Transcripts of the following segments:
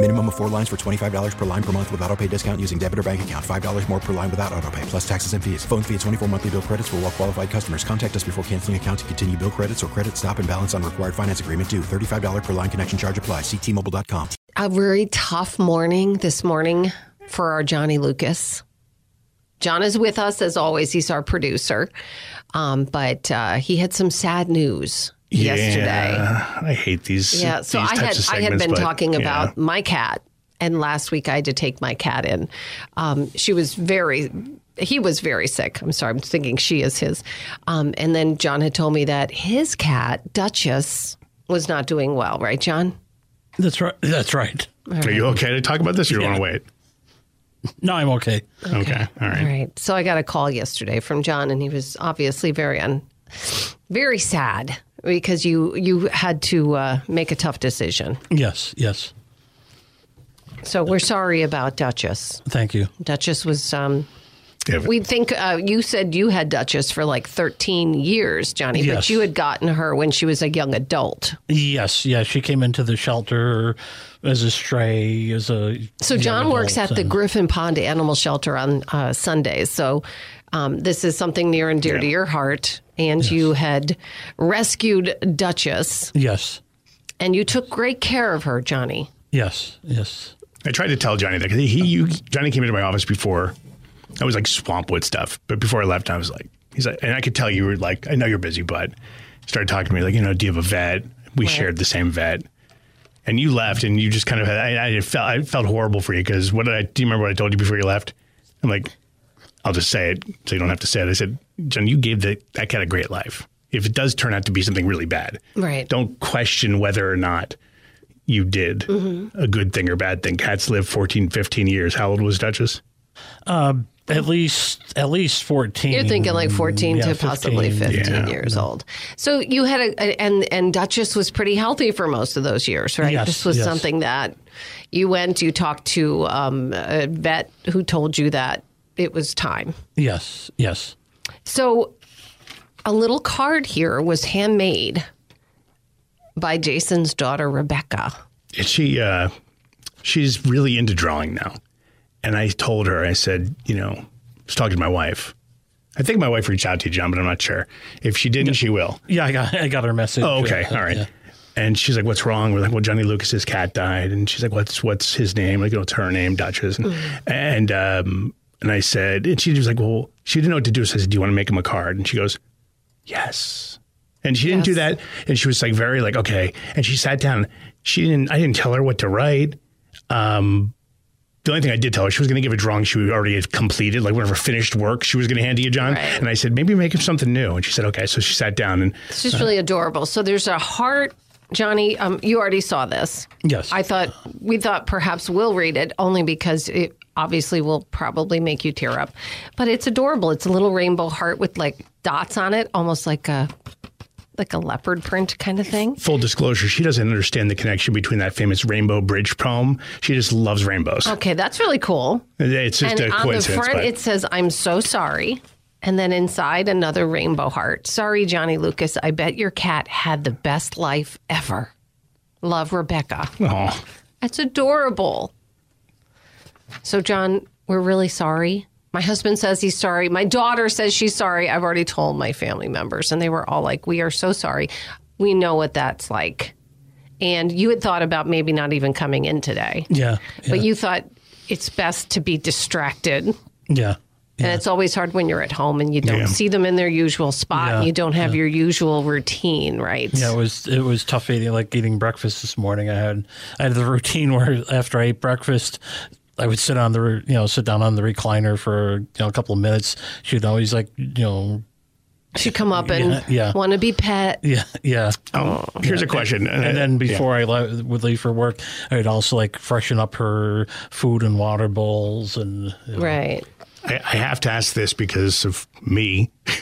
Minimum of four lines for $25 per line per month with auto pay discount using debit or bank account. $5 more per line without auto pay, plus taxes and fees. Phone fee at 24 monthly bill credits for all well qualified customers. Contact us before canceling account to continue bill credits or credit stop and balance on required finance agreement due. $35 per line connection charge apply. Ctmobile.com. A very tough morning this morning for our Johnny Lucas. John is with us as always. He's our producer. Um, but uh, he had some sad news yesterday. I hate these. Yeah, so these I had types of I had been but, talking yeah. about my cat, and last week I had to take my cat in. Um, she was very, he was very sick. I'm sorry, I'm thinking she is his. Um, and then John had told me that his cat Duchess was not doing well. Right, John? That's right. That's right. Are you okay to talk about this? Or you want to wait? No, I'm okay. Okay. All right. All right. So I got a call yesterday from John, and he was obviously very un, very sad because you you had to uh, make a tough decision. Yes, yes. So we're sorry about Duchess. Thank you. Duchess was. Um, Yeah, we think uh, you said you had Duchess for like 13 years, Johnny, but you had gotten her when she was a young adult. Yes, yeah. She came into the shelter as a stray, as a. So young John works adult, at the Griffin Pond Animal Shelter on uh, Sundays. So um, this is something near and dear to your heart. And you had rescued Duchess, Yes, and you took great care of her, Johnny. yes, yes. I tried to tell Johnny that 'cause he, you, Johnny came into my office before. I was like swampwood stuff, but before I left, I was like, he's like, and I could tell you were like, I know you're busy, but started talking to me like, you know, do you have a vet? We shared the same vet, and you left, and you just kind of had. I, I felt I felt horrible for you because what did I? Do you remember what I told you before you left? I'm like, I'll just say it so you don't have to say it. I said, John, you gave the, that cat a great life. If it does turn out to be something really bad, Right. don't question whether or not you did Mm-hmm. a good thing or bad thing. Cats live 14, 15 years. How old was Duchess? At least, at least fourteen. You're thinking like 14 Yeah, to possibly 15 Yeah. years old. So you had a, a- and and Duchess was pretty healthy for most of those years, right? Yes, this was yes. something that you went, you talked to um, a vet who told you that it was time. Yes, yes. So a little card here was handmade by Jason's daughter Rebecca. And she uh, she's really into drawing now. And I told her, I said, you know, I was talking to my wife. I think my wife reached out to you, John, but I'm not sure. If she didn't, she will. Yeah, I got, I got her message. Oh, okay, all right. yeah. And she's like, "What's wrong?" We're like, "Well, Johnny Lucas's cat died." And she's like, "What's what's his name?" Like, you know, it's her name, Duchess. And and, um, and I said, and she was like, "Well," she didn't know what to do. So I said, "Do you want to make him a card?" And she goes, "Yes." And she didn't do that. And she was like, very like, okay. And she sat down. She didn't. I didn't tell her what to write. Um, the only thing I did tell her, she was going to give a drawing she already had completed, like one of her finished work she was going to hand to you, John. Right. And I said, maybe make him something new. And she said, okay. So she sat down and It's just really adorable. So there's a heart, Johnny. Um, you already saw this. Yes. I thought we thought perhaps we'll read it only because it obviously will probably make you tear up. But it's adorable. It's a little rainbow heart with like dots on it, almost like a like a leopard print kind of thing. full disclosure, she doesn't understand the connection between that famous Rainbow Bridge poem. She just loves rainbows. Okay, that's really cool. It's just and a on the front but it says I'm so sorry. And then inside another rainbow heart. Sorry, Johnny Lucas. I bet your cat had the best life ever. Love Rebecca. Aw. That's adorable. So, John, we're really sorry. My husband says he's sorry. My daughter says she's sorry. I've already told my family members, and they were all like, We are so sorry. We know what that's like. And you had thought about maybe not even coming in today, Yeah, yeah. but you thought it's best to be distracted. yeah. And it's always hard when you're at home and you don't Yeah. see them in their usual spot. Yeah, and you don't have your usual routine, right? Yeah, it was it was tough eating like eating breakfast this morning. I had I had the routine where after I ate breakfast, I would sit on the you know sit down on the recliner for you know a couple of minutes. She'd always like you know She'd come up and Yeah, yeah. want to be pet. yeah yeah. Oh, here's a question. And then before I le- would leave for work, I would also like freshen up her food and water bowls and Right. I, I have to ask this because of me.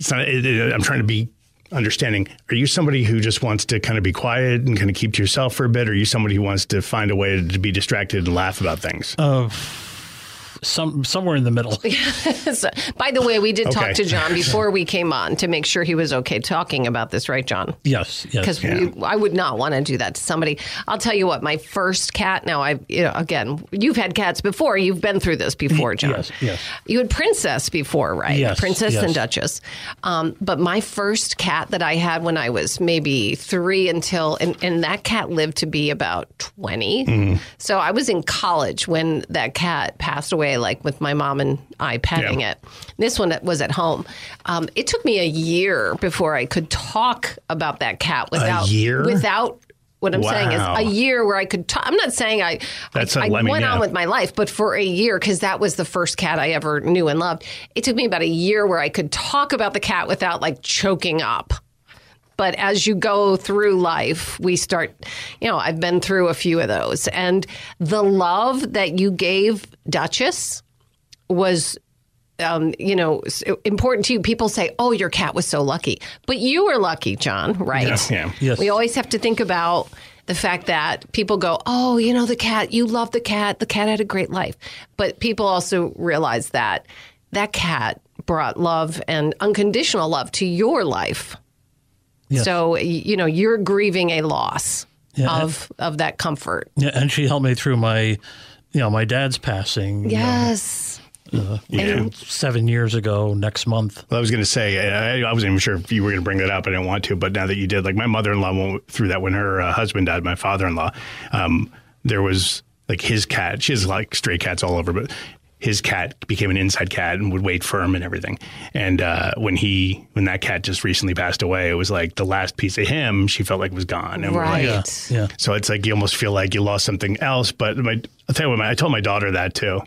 It's not. It, it- I'm trying to be understanding. Are you somebody who just wants to kind of be quiet and kind of keep to yourself for a bit? Or are you somebody who wants to find a way to be distracted and laugh about things? Some somewhere in the middle. So, by the way, we did talk to John before we came on to make sure he was okay talking about this, right, John? yes, yes. Because I would not want to do that to somebody. I'll tell you what, my first cat. Now, I, you know, again, you've had cats before. You've been through this before, John. yes, yes. You had Princess before, right? Yes, Princess yes. and Duchess. Um, but my first cat that I had when I was maybe three until, and, and that cat lived to be about 20. Mm-hmm. So I was in college when that cat passed away, like with my mom and I petting Yeah. it. This one was at home. Um, it took me a year before I could talk about that cat without year? without. What I'm saying is a year where I could. talk. I'm not saying I. That's I, a I lemon, went on with my life, but for a year because that was the first cat I ever knew and loved. It took me about a year where I could talk about the cat without like choking up. But as you go through life, we start, you know, I've been through a few of those. And the love that you gave Duchess was, um, you know, important to you. People say, oh, your cat was so lucky. But you were lucky, John, right? Yeah, yeah. Yes. We always have to think about the fact that people go, oh, you know, the cat, you love the cat. The cat had a great life. But people also realize that that cat brought love and unconditional love to your life. Yes. So, you know, you're grieving a loss Yeah. of of that comfort. Yeah, and she helped me through my, you know, my dad's passing. you know, Yes. Yeah. seven years ago next month. Well, I was going to say, I, I wasn't even sure if you were going to bring that up. I didn't want to, but now that you did, like my mother in law went through that when her uh, husband died, my father in law. Um, there was like his cat. She has like stray cats all over, but his cat became an inside cat and would wait for him and everything. And uh, when he, when that cat just recently passed away, it was like the last piece of him she felt like was gone. And we're like, Right. Yeah. so it's like you almost feel like you lost something else. But my, I'll tell you what, my, I told my daughter that too.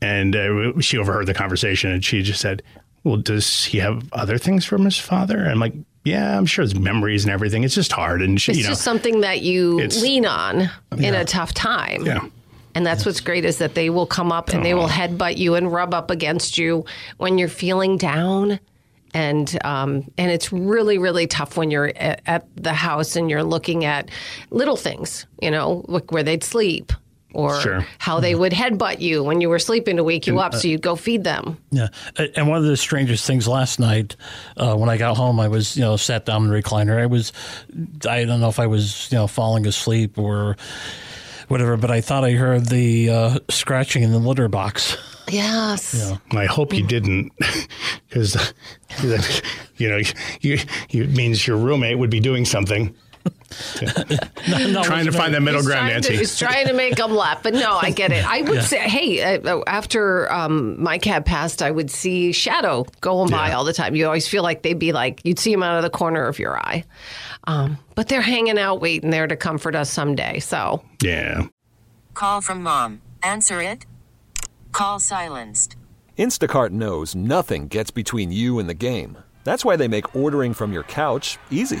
And uh, she overheard the conversation and she just said, Well, does he have other things from his father? And I'm like, Yeah, I'm sure his memories and everything. It's just hard. And she, It's you know, just something that you lean on in a tough time. Yeah. And that's what's great is that they will come up and they will headbutt you and rub up against you when you're feeling down. And um, and it's really really tough when you're at, at the house and you're looking at little things, you know, like where they'd sleep or Sure. how they would headbutt you when you were sleeping to wake you up, so you'd go feed them. Yeah, and one of the strangest things last night, uh, when I got home, I was you know sat down in the recliner. I was, I don't know if I was you know falling asleep or whatever, but I thought I heard the uh, scratching in the litter box. Yes. I hope you didn't, because you know, you, you, it means your roommate would be doing something, No, trying to find that middle He's ground, trying to- Nancy. he's trying to make them laugh, but no, I get it. I would say, hey, uh, after um, my cat passed, I would see Shadow going by Yeah. all the time. You always feel like they'd be like, you'd see him out of the corner of your eye. Um, but they're hanging out, waiting there to comfort us someday. So, yeah. Call from mom. Answer it. Call silenced. Instacart knows nothing gets between you and the game. That's why they make ordering from your couch easy.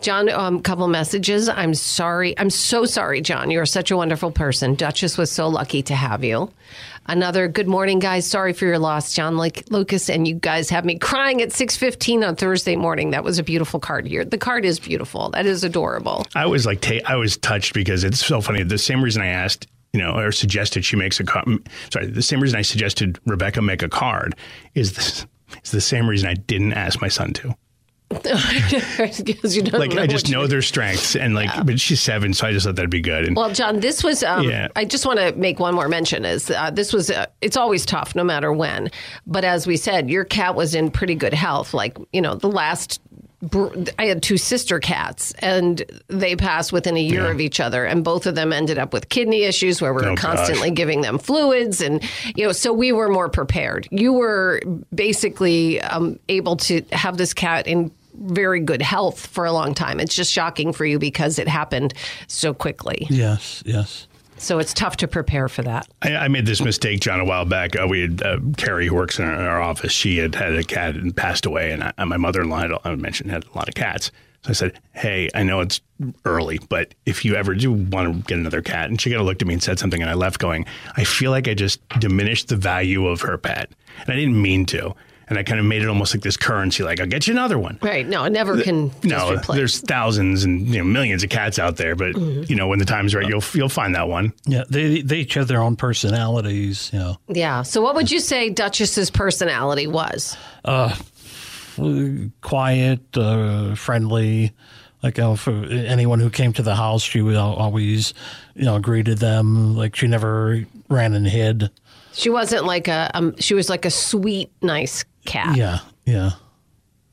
John, a um, couple messages. I'm sorry. I'm so sorry, John. You're such a wonderful person. Duchess was so lucky to have you. Another good morning, guys. Sorry for your loss, John like Lucas, and you guys have me crying at 6:15 on Thursday morning. That was a beautiful card here. The card is beautiful. That is adorable. I was like, ta- I was touched because it's so funny. The same reason I asked, you know, or suggested she makes a card. Sorry, the same reason I suggested Rebecca make a card is this. Is the same reason I didn't ask my son to. because you don't like I just know their strengths, and like, but she's seven, so I just thought that'd be good. And Well, John, this was. Um, Yeah. I just want to make one more mention. Is uh, this was? Uh, it's always tough, no matter when. But as we said, your cat was in pretty good health. Like you know, the last. I had two sister cats, and they passed within a year Yeah. of each other, and both of them ended up with kidney issues, where we were Oh, gosh. constantly giving them fluids, and you know, so we were more prepared. You were basically um, able to have this cat in very good health for a long time. It's just shocking for you because it happened so quickly. Yes, yes. So it's tough to prepare for that. I, I made this mistake, John, a while back. Uh, we had uh, Carrie, who works in our, in our office. She had had a cat and passed away, and I, my mother-in-law, had, I mentioned, had a lot of cats. So I said, "Hey, I know it's early, but if you ever do want to get another cat," and she kind of looked at me and said something, and I left going, "I feel like I just diminished the value of her pet, and I didn't mean to." And I kind of made it almost like this currency, like I'll get you another one. Right. No, it never can just No, replace. there's thousands and you know millions of cats out there, but Mhm. you know when the time's right, you'll you'll find that one. Yeah, they they each have their own personalities. You know, Yeah. So what would you say Duchess's personality was? uh, quiet, uh, friendly. Like you know, for anyone who came to the house, she would always, you know, greeted them. Like she never ran and hid. She wasn't like a. Um, she was like a sweet, nice cat. Yeah, yeah.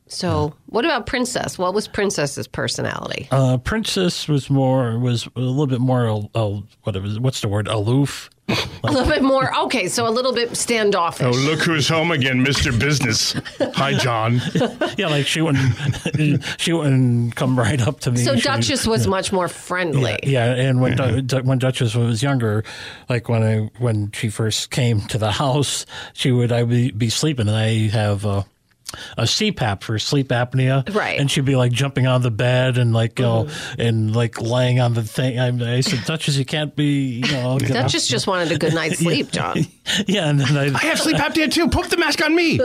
So what about Princess? What was Princess's personality? Uh, Princess was more was a little bit more uh, uh, whatever what's the word aloof. A little bit more. Okay, so a little bit standoffish. Oh, look who's home again, Mister Business. Hi, John. yeah, like she wouldn't she wouldn't come right up to me. So She- Duchess was yeah. much more friendly. Yeah, and when Du- mm-hmm. Du- when Duchess was younger, like when I when she first came to the house, she would I would be, be sleeping, and I have a, a CPAP for sleep apnea, Right. And she'd be like jumping on the bed and like you know Mm-hmm. and like laying on the thing. I, I said, Duchess, you can't be, you know. Duchess just wanted a good night's sleep, John. Yeah, and then I'd, I have sleep apnea too. Put the mask on me.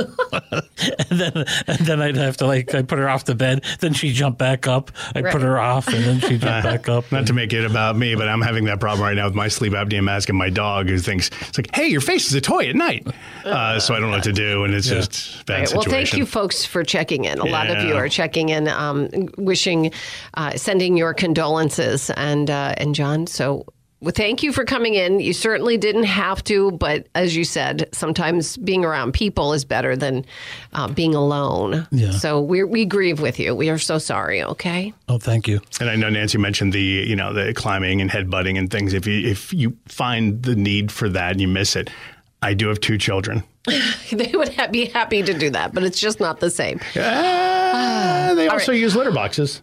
and then and then I'd have to like I put her off the bed, then she'd jump back up. I'd Right. put her off, and then she'd jump back up. Not to make it about me, but I'm having that problem right now with my sleep apnea mask and my dog who thinks it's like, hey, your face is a toy at night. Uh, so I don't know what to do, and it's Yeah. just a bad Right. Well, thank you, folks, for checking in. A lot of you are checking in, um, wishing, uh, sending your condolences, and uh, and John. So. Well, thank you for coming in. You certainly didn't have to, but as you said, sometimes being around people is better than uh, being alone. Yeah. So we we grieve with you. We are so sorry. Okay. Oh, thank you. And I know Nancy mentioned the you know the climbing and headbutting and things. If you if you find the need for that and you miss it, I do have two children. they would ha- be happy to do that, but it's just not the same. Uh, they also right. use litter boxes.